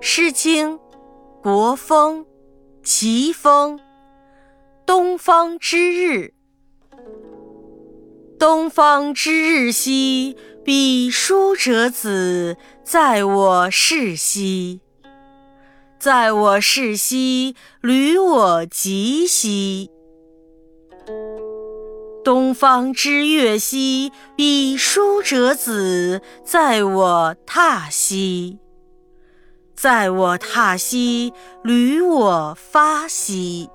诗经·国风·齐风，东方之日。东方之日兮，彼书者子，在我室兮。在我室兮，履我及兮。东方之月兮，彼书者子，在我榻兮。在我榻兮，履我发兮。